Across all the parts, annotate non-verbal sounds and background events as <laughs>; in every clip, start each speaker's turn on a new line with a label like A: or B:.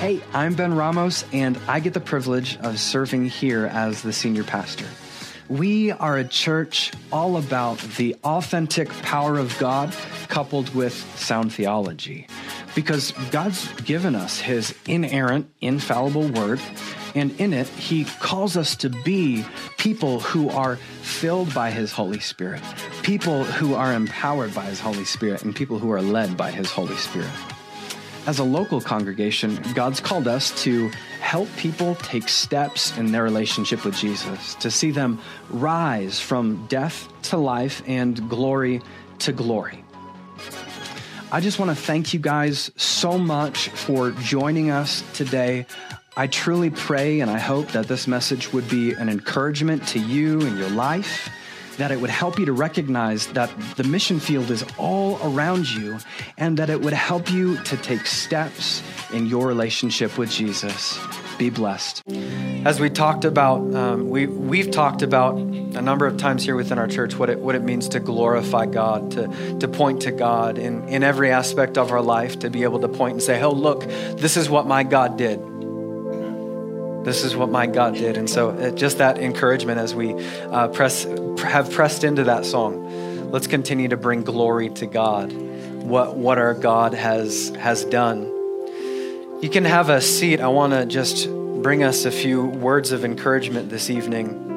A: Hey, I'm Ben Ramos, and I get the privilege of serving here as the senior pastor. We are a church all about the authentic power of God coupled with sound theology. Because God's given us his inerrant, infallible word, and in it, he calls us to be people who are filled by his Holy Spirit, people who are empowered by his Holy Spirit, and people who are led by his Holy Spirit. As a local congregation, God's called us to help people take steps in their relationship with Jesus, to see them rise from death to life and glory to glory. I just want to thank you guys so much for joining us today. I truly pray and I hope that this message would be an encouragement to you in your life that it would help you to recognize that the mission field is all around you and that it would help you to take steps in your relationship with Jesus. Be blessed. As we talked about, um, we, we've talked about a number of times here within our church what it, what it means to glorify God, to, to point to God in, in every aspect of our life, to be able to point and say, oh, look, this is what my God did this is what my God did. And so, uh, just that encouragement as we uh, press, have pressed into that song, let's continue to bring glory to God, what, what our God has, has done. You can have a seat. I want to just bring us a few words of encouragement this evening.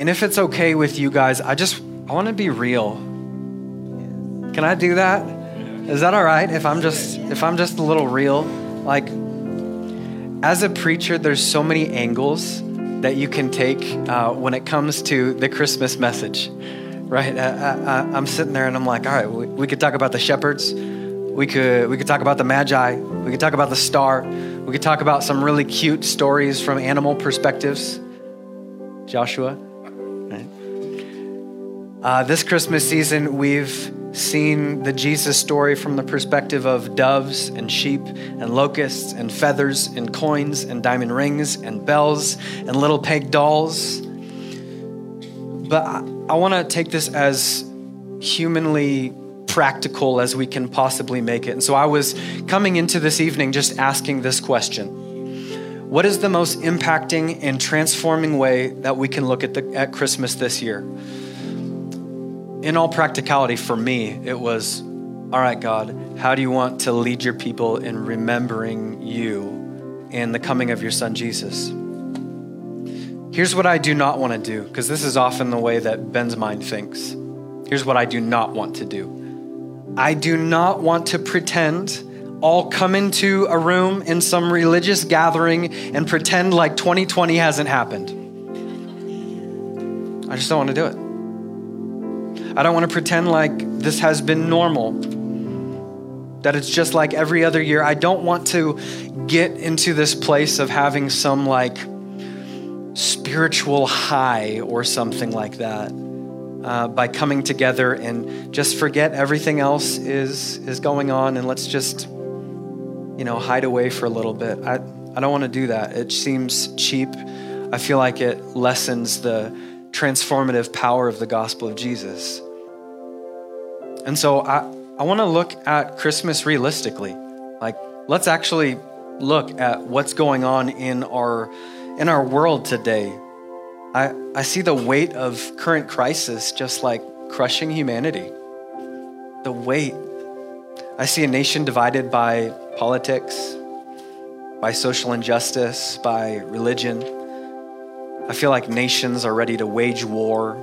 A: And if it's okay with you guys, I just I want to be real. Can I do that? Is that all right if I'm just if I'm just a little real? Like as a preacher, there's so many angles that you can take uh, when it comes to the Christmas message, right? I, am sitting there and I'm like, all right, we, we, could talk about the shepherds, we could we could talk about the magi, we could talk about the star, we could talk about some really cute stories from animal perspectives. Joshua, right? Uh, this Christmas season, we've seen the Jesus story from the perspective of doves and sheep and locusts and feathers and coins and diamond rings and bells and little peg dolls. But I, I want to take this as humanly practical as we can possibly make it. And so I was coming into this evening just asking this question What is the most impacting and transforming way that we can look at, the, at Christmas this year? In all practicality, for me, it was all right, God, how do you want to lead your people in remembering you in the coming of your son Jesus? Here's what I do not want to do, because this is often the way that Ben's mind thinks. Here's what I do not want to do I do not want to pretend all come into a room in some religious gathering and pretend like 2020 hasn't happened. I just don't want to do it. I don't want to pretend like this has been normal, that it's just like every other year. I don't want to get into this place of having some like spiritual high or something like that. Uh, by coming together and just forget everything else is is going on and let's just you know hide away for a little bit i i don't want to do that it seems cheap i feel like it lessens the transformative power of the gospel of Jesus. And so I, I want to look at Christmas realistically. Like, let's actually look at what's going on in our in our world today. I, I see the weight of current crisis just like crushing humanity. The weight. I see a nation divided by politics, by social injustice, by religion. I feel like nations are ready to wage war.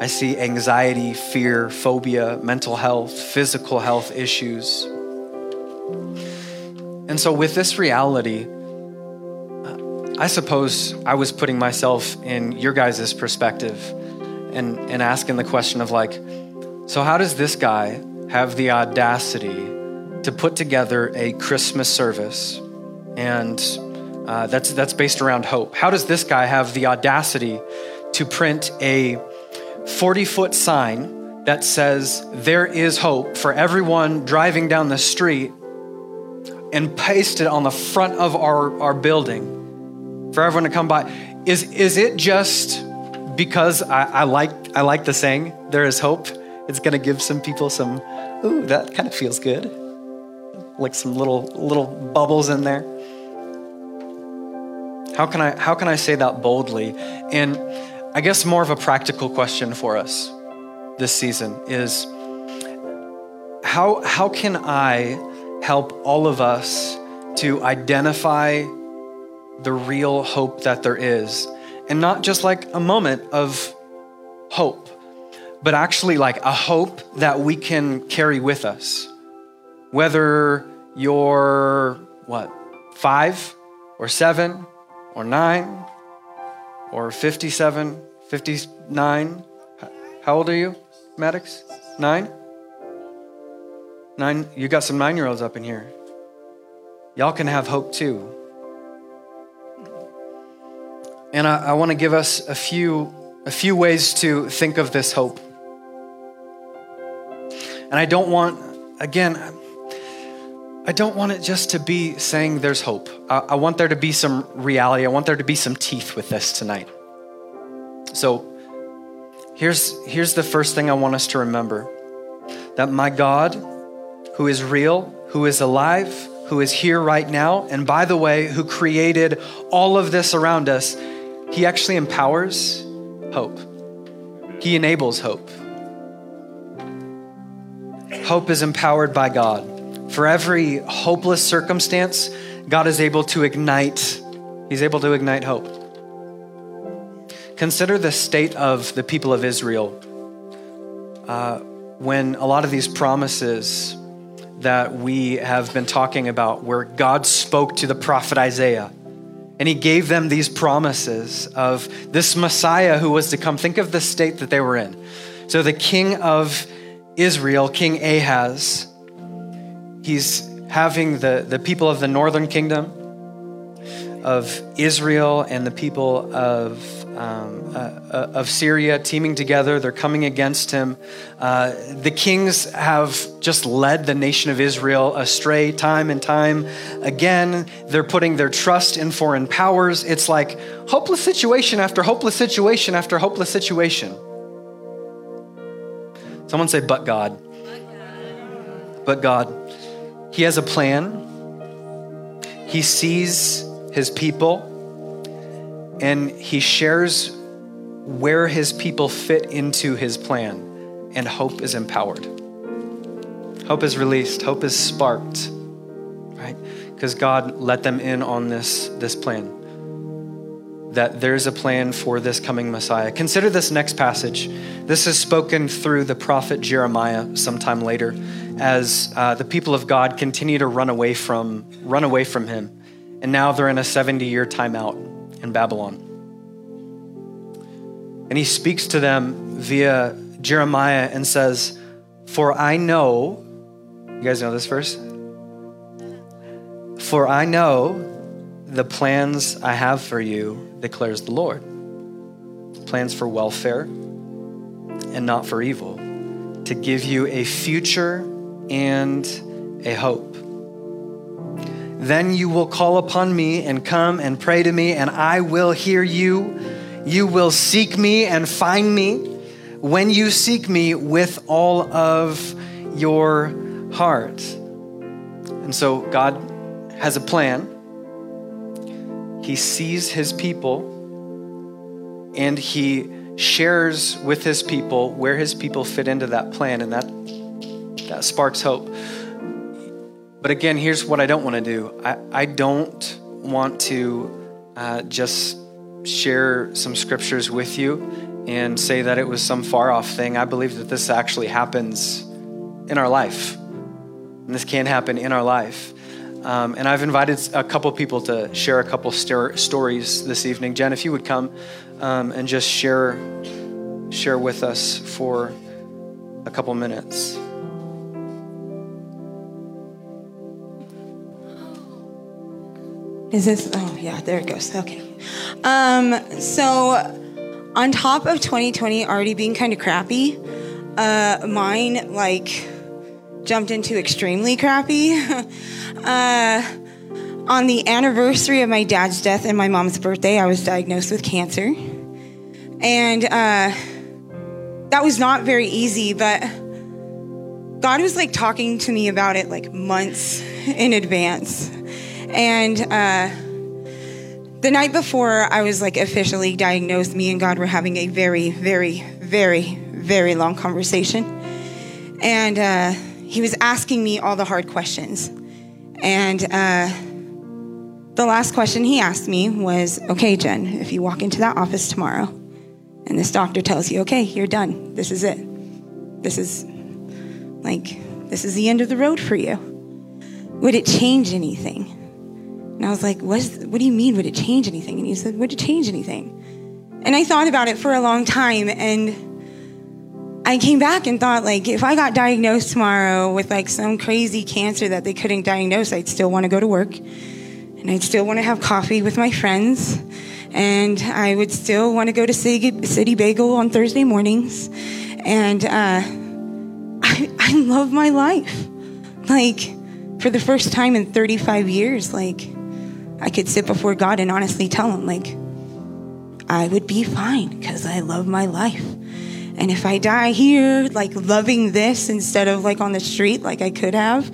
A: I see anxiety, fear, phobia, mental health, physical health issues. And so, with this reality, I suppose I was putting myself in your guys' perspective and, and asking the question of, like, so how does this guy have the audacity to put together a Christmas service and uh, that's, that's based around hope. How does this guy have the audacity to print a 40 foot sign that says, There is hope for everyone driving down the street, and paste it on the front of our, our building for everyone to come by? Is, is it just because I, I, like, I like the saying, There is hope? It's going to give some people some, ooh, that kind of feels good. like some little little bubbles in there. How can I how can I say that boldly? And I guess more of a practical question for us this season is how how can I help all of us to identify the real hope that there is and not just like a moment of hope but actually like a hope that we can carry with us whether you're what 5 or 7 or 9 or 57 59 how old are you maddox 9 Nine, you got some nine year olds up in here. Y'all can have hope too. And I, I want to give us a few, a few ways to think of this hope. And I don't want, again, I don't want it just to be saying there's hope. I, I want there to be some reality. I want there to be some teeth with this tonight. So here's, here's the first thing I want us to remember that my God who is real, who is alive, who is here right now, and by the way, who created all of this around us, he actually empowers hope. He enables hope. Hope is empowered by God. For every hopeless circumstance, God is able to ignite, He's able to ignite hope. Consider the state of the people of Israel uh, when a lot of these promises that we have been talking about, where God spoke to the prophet Isaiah. And he gave them these promises of this Messiah who was to come. Think of the state that they were in. So, the king of Israel, King Ahaz, he's having the, the people of the northern kingdom of Israel and the people of um, uh, uh, of Syria teaming together. They're coming against him. Uh, the kings have just led the nation of Israel astray time and time again. They're putting their trust in foreign powers. It's like hopeless situation after hopeless situation after hopeless situation. Someone say, but God. But God. He has a plan. He sees his people and he shares where his people fit into his plan, and hope is empowered. Hope is released, hope is sparked, right? Because God let them in on this, this plan. That there's a plan for this coming Messiah. Consider this next passage. This is spoken through the prophet Jeremiah sometime later, as uh, the people of God continue to run away from run away from Him, and now they're in a 70 year timeout in Babylon. And he speaks to them via Jeremiah and says, For I know, you guys know this verse? For I know the plans I have for you, declares the Lord. Plans for welfare and not for evil, to give you a future and a hope. Then you will call upon me and come and pray to me, and I will hear you. You will seek me and find me when you seek me with all of your heart. And so God has a plan. He sees his people and he shares with his people where his people fit into that plan, and that, that sparks hope. But again, here's what I don't want to do I, I don't want to uh, just share some scriptures with you and say that it was some far off thing. I believe that this actually happens in our life. And this can happen in our life. Um, and I've invited a couple people to share a couple st- stories this evening. Jen, if you would come um, and just share share with us for a couple minutes.
B: Is this? Oh, yeah, there it goes. Okay. Um, so, on top of 2020 already being kind of crappy, uh, mine like jumped into extremely crappy. <laughs> uh, on the anniversary of my dad's death and my mom's birthday, I was diagnosed with cancer. And uh, that was not very easy, but God was like talking to me about it like months in advance. And uh, the night before I was like officially diagnosed, me and God were having a very, very, very, very long conversation. And uh, he was asking me all the hard questions. And uh, the last question he asked me was Okay, Jen, if you walk into that office tomorrow and this doctor tells you, Okay, you're done, this is it, this is like, this is the end of the road for you, would it change anything? And I was like, what, is, what do you mean, would it change anything? And he said, would it change anything? And I thought about it for a long time and I came back and thought, like, if I got diagnosed tomorrow with like some crazy cancer that they couldn't diagnose, I'd still want to go to work and I'd still want to have coffee with my friends and I would still want to go to City, Bagel on Thursday mornings. And uh, I, I love my life. Like, for the first time in 35 years, like, I could sit before God and honestly tell him, like, I would be fine because I love my life. And if I die here, like loving this instead of like on the street, like I could have,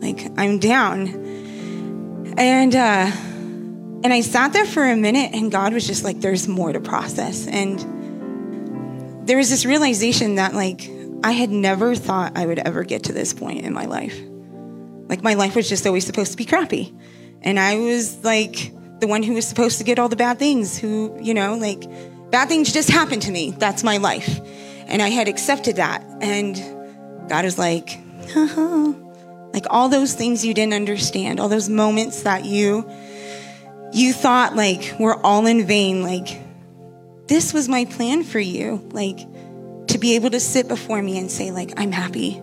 B: like I'm down. And, uh, and I sat there for a minute and God was just like, there's more to process. And there was this realization that like I had never thought I would ever get to this point in my life. Like my life was just always supposed to be crappy. And I was like the one who was supposed to get all the bad things, who, you know, like bad things just happened to me. That's my life. And I had accepted that. And God was like, uh-huh. like all those things you didn't understand, all those moments that you you thought like were all in vain, like this was my plan for you, like to be able to sit before me and say like I'm happy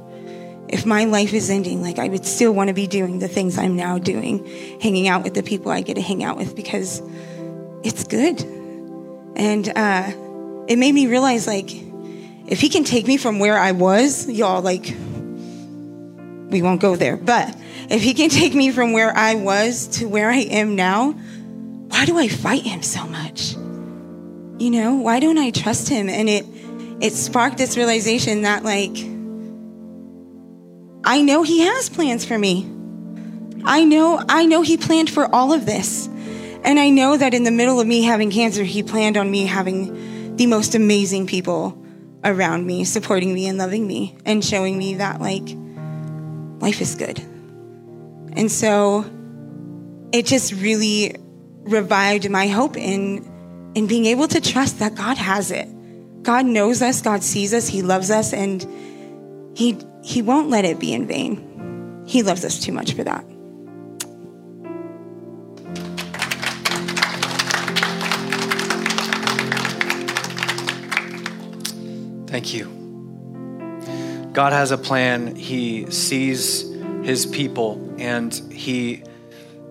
B: if my life is ending, like I would still want to be doing the things I'm now doing, hanging out with the people I get to hang out with because it's good. And uh, it made me realize, like, if he can take me from where I was, y'all, like, we won't go there, but if he can take me from where I was to where I am now, why do I fight him so much? You know, why don't I trust him? And it, it sparked this realization that, like, I know he has plans for me. I know I know he planned for all of this. And I know that in the middle of me having cancer, he planned on me having the most amazing people around me, supporting me and loving me and showing me that like life is good. And so it just really revived my hope in in being able to trust that God has it. God knows us, God sees us, he loves us and he he won't let it be in vain. He loves us too much for that.
A: Thank you. God has a plan. He sees his people and he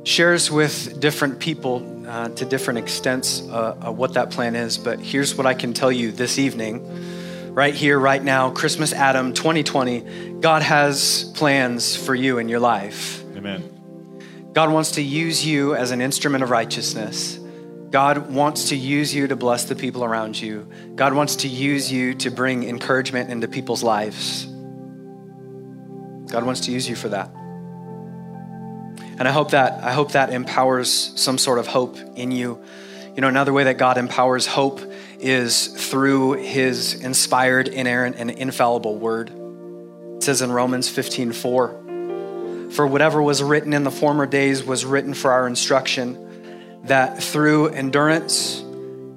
A: shares with different people uh, to different extents uh, what that plan is. But here's what I can tell you this evening right here, right now, Christmas Adam 2020, God has plans for you in your life.
C: Amen.
A: God wants to use you as an instrument of righteousness. God wants to use you to bless the people around you. God wants to use you to bring encouragement into people's lives. God wants to use you for that. And I hope that I hope that empowers some sort of hope in you. You know, another way that God empowers hope is through his inspired, inerrant, and infallible word. It says in Romans 15 4, For whatever was written in the former days was written for our instruction, that through endurance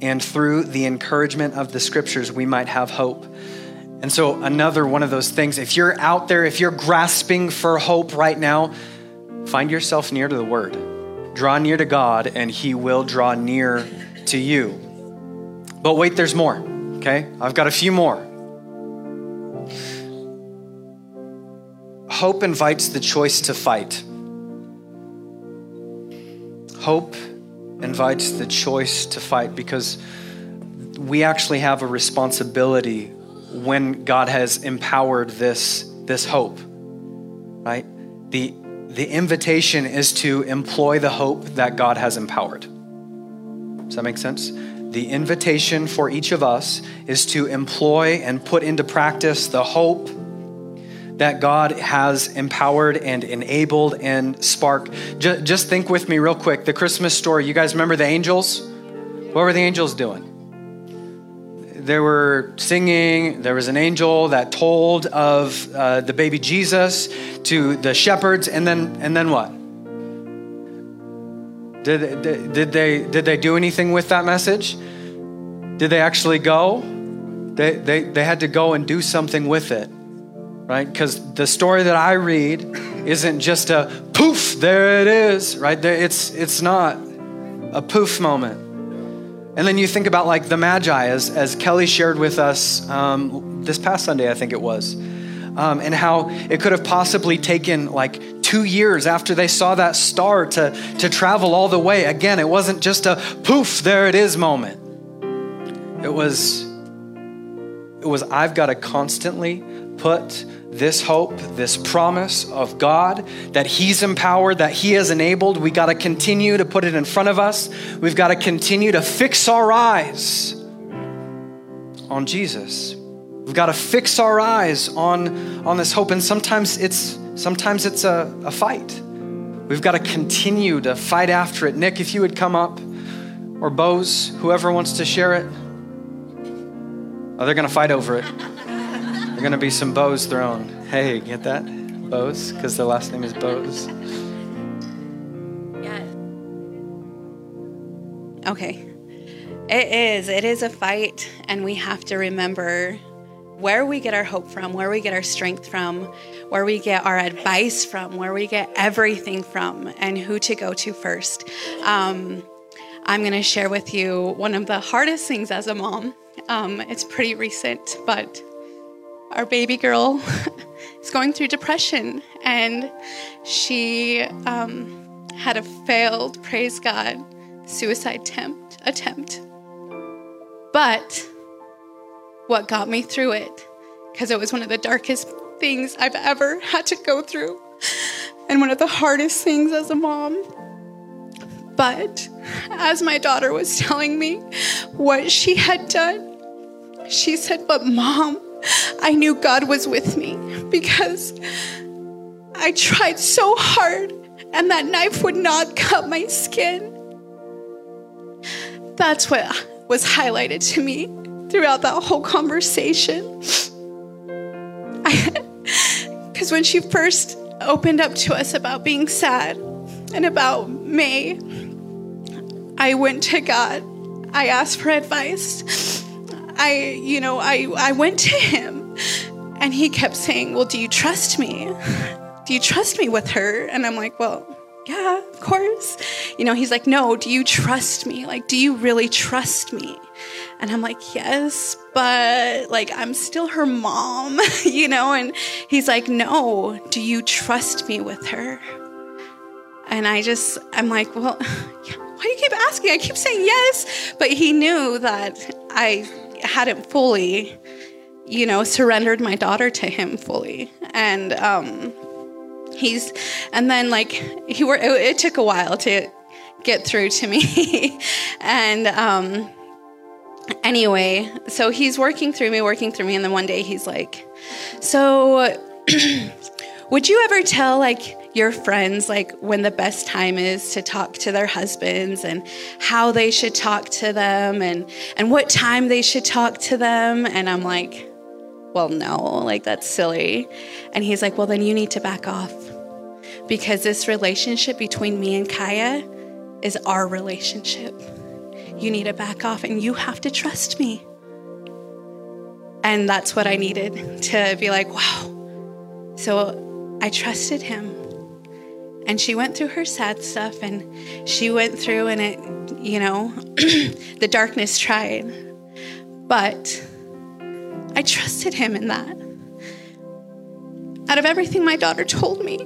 A: and through the encouragement of the scriptures we might have hope. And so, another one of those things, if you're out there, if you're grasping for hope right now, find yourself near to the word. Draw near to God, and he will draw near to you. But wait, there's more, okay? I've got a few more. Hope invites the choice to fight. Hope invites the choice to fight because we actually have a responsibility when God has empowered this, this hope, right? The, the invitation is to employ the hope that God has empowered. Does that make sense? The invitation for each of us is to employ and put into practice the hope that God has empowered and enabled and sparked. Just, just think with me, real quick. The Christmas story. You guys remember the angels? What were the angels doing? They were singing. There was an angel that told of uh, the baby Jesus to the shepherds, and then and then what? Did, did, did they did they do anything with that message? Did they actually go? They, they, they had to go and do something with it right? Because the story that I read isn't just a poof, there it is, right? It's, it's not a poof moment. And then you think about like the Magi, as, as Kelly shared with us um, this past Sunday, I think it was, um, and how it could have possibly taken like two years after they saw that star to, to travel all the way. Again, it wasn't just a poof, there it is moment. It was, it was I've got to constantly put this hope, this promise of God that He's empowered, that He has enabled. We got to continue to put it in front of us. We've got to continue to fix our eyes on Jesus. We've got to fix our eyes on, on this hope. And sometimes it's sometimes it's a, a fight. We've got to continue to fight after it. Nick, if you would come up, or Bose, whoever wants to share it. Oh, they're going to fight over it. There are going to be some bows thrown. Hey, get that? Bose, Because the last name is Bose.
C: Yeah. Okay. It is. It is a fight, and we have to remember where we get our hope from, where we get our strength from, where we get our advice from, where we get everything from, and who to go to first. Um, I'm going to share with you one of the hardest things as a mom. Um, it's pretty recent, but our baby girl <laughs> is going through depression and she um, had a failed, praise God, suicide attempt, attempt. But what got me through it, because it was one of the darkest things I've ever had to go through, and one of the hardest things as a mom. But as my daughter was telling me what she had done, she said, But mom, I knew God was with me because I tried so hard and that knife would not cut my skin. That's what was highlighted to me throughout that whole conversation. Because <laughs> when she first opened up to us about being sad and about May, I went to God. I asked for advice. I, you know, I, I went to him and he kept saying, Well, do you trust me? Do you trust me with her? And I'm like, Well, yeah, of course. You know, he's like, No, do you trust me? Like, do you really trust me? And I'm like, Yes, but like, I'm still her mom, <laughs> you know? And he's like, No, do you trust me with her? And I just, I'm like, Well, <laughs> why do you keep asking? I keep saying yes. But he knew that I hadn't fully, you know, surrendered my daughter to him fully. And um, he's, and then like, he were, it, it took a while to get through to me. <laughs> and um, anyway, so he's working through me, working through me. And then one day he's like, So, <clears throat> would you ever tell like your friends like when the best time is to talk to their husbands and how they should talk to them and and what time they should talk to them and I'm like well no like that's silly and he's like well then you need to back off because this relationship between me and Kaya is our relationship you need to back off and you have to trust me. And that's what I needed to be like wow. So I trusted him. And she went through her sad stuff and she went through and it you know <clears throat> the darkness tried. But i trusted him in that. Out of everything my daughter told me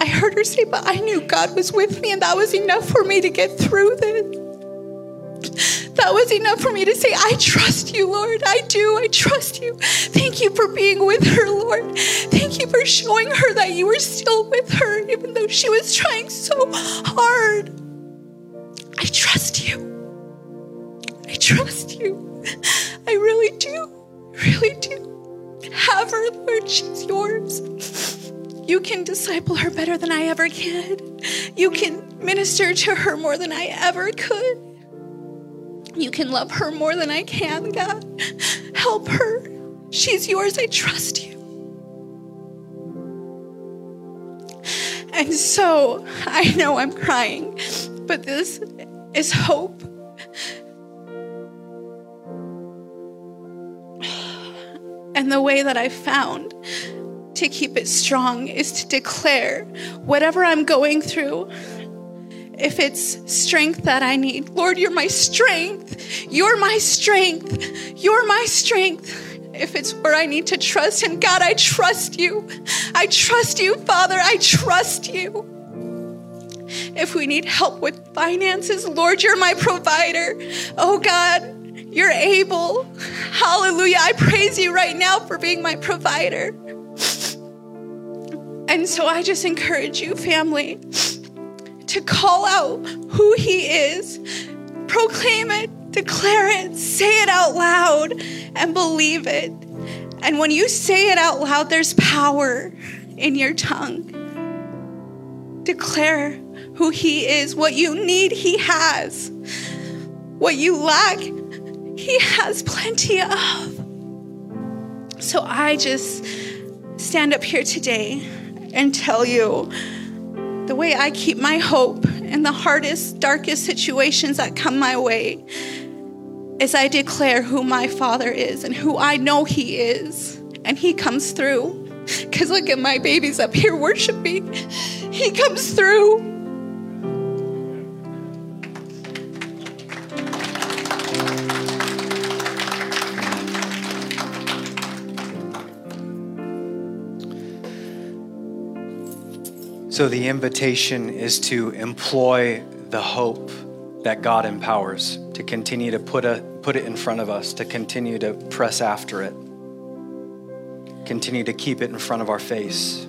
C: i heard her say but i knew god was with me and that was enough for me to get through this that was enough for me to say, I trust you, Lord. I do. I trust you. Thank you for being with her, Lord. Thank you for showing her that you were still with her, even though she was trying so hard. I trust you. I trust you. I really do. Really do. Have her, Lord. She's yours. You can disciple her better than I ever can. You can minister to her more than I ever could. You can love her more than I can, God. Help her. She's yours. I trust you. And so I know I'm crying, but this is hope. And the way that I found to keep it strong is to declare whatever I'm going through, if it's strength that I need, Lord, you're my strength. You're my strength. You're my strength. If it's where I need to trust Him, God, I trust you. I trust you, Father. I trust you. If we need help with finances, Lord, you're my provider. Oh, God, you're able. Hallelujah. I praise you right now for being my provider. And so I just encourage you, family, to call out who He is, proclaim it, declare it, say it out loud, and believe it. And when you say it out loud, there's power in your tongue. Declare who He is. What you need, He has. What you lack, He has plenty of. So I just stand up here today and tell you the way I keep my hope in the hardest, darkest situations that come my way is I declare who my Father is and who I know He is. And He comes through. Because look at my babies up here worshiping. He comes through.
A: So the invitation is to employ the hope that God empowers, to continue to put, a, put it in front of us, to continue to press after it, continue to keep it in front of our face.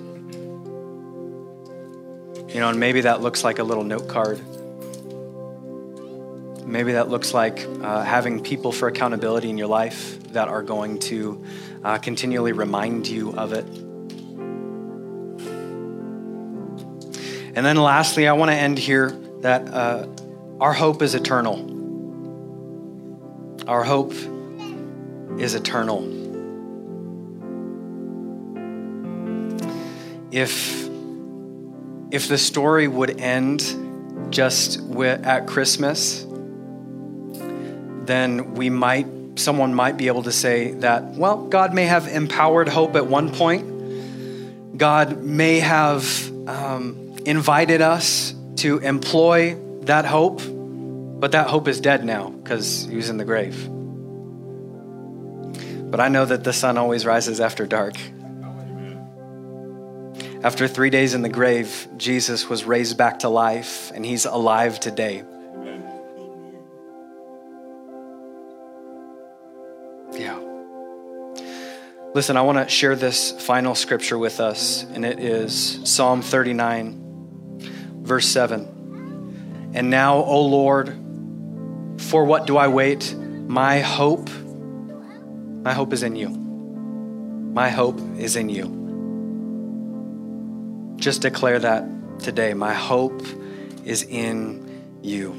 A: You know, and maybe that looks like a little note card. Maybe that looks like uh, having people for accountability in your life that are going to uh, continually remind you of it. And then lastly, I want to end here that uh, our hope is eternal. Our hope is eternal. If, if the story would end just with, at Christmas, then we might, someone might be able to say that, well, God may have empowered hope at one point. God may have um, invited us to employ that hope, but that hope is dead now because he was in the grave. But I know that the sun always rises after dark. After three days in the grave, Jesus was raised back to life, and he's alive today. Yeah. Listen, I want to share this final scripture with us, and it is Psalm 39, verse 7. And now, O Lord, for what do I wait? My hope, my hope is in you. My hope is in you. Just declare that today. My hope is in you.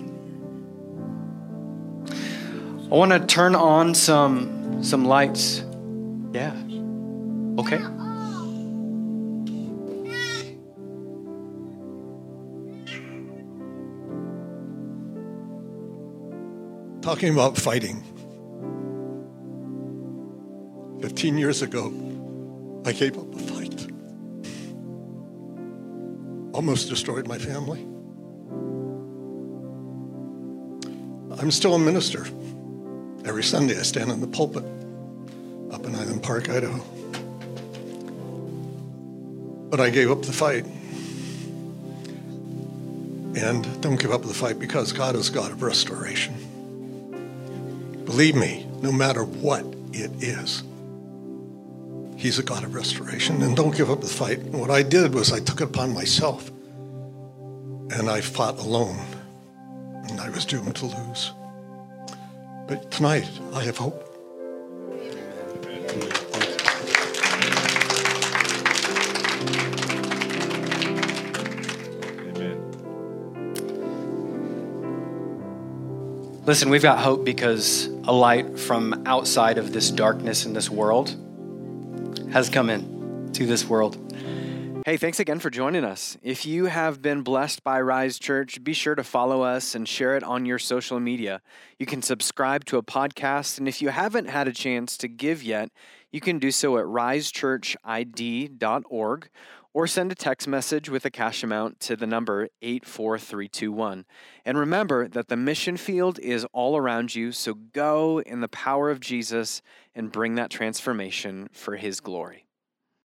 A: I want to turn on some some lights. Yeah. Okay.
D: Talking about fighting. 15 years ago, I gave up the fight. Almost destroyed my family. I'm still a minister. Every Sunday, I stand in the pulpit up in Island Park, Idaho. But I gave up the fight. And don't give up the fight because God is God of restoration. Believe me, no matter what it is, He's a God of restoration. And don't give up the fight. What I did was I took it upon myself and I fought alone. And I was doomed to lose. But tonight, I have hope. Amen.
A: Listen, we've got hope because a light from outside of this darkness in this world has come in to this world. Hey, thanks again for joining us. If you have been blessed by Rise Church, be sure to follow us and share it on your social media. You can subscribe to a podcast, and if you haven't had a chance to give yet, you can do so at risechurchid.org or send a text message with a cash amount to the number 84321. And remember that the mission field is all around you, so go in the power of Jesus and bring that transformation for his glory.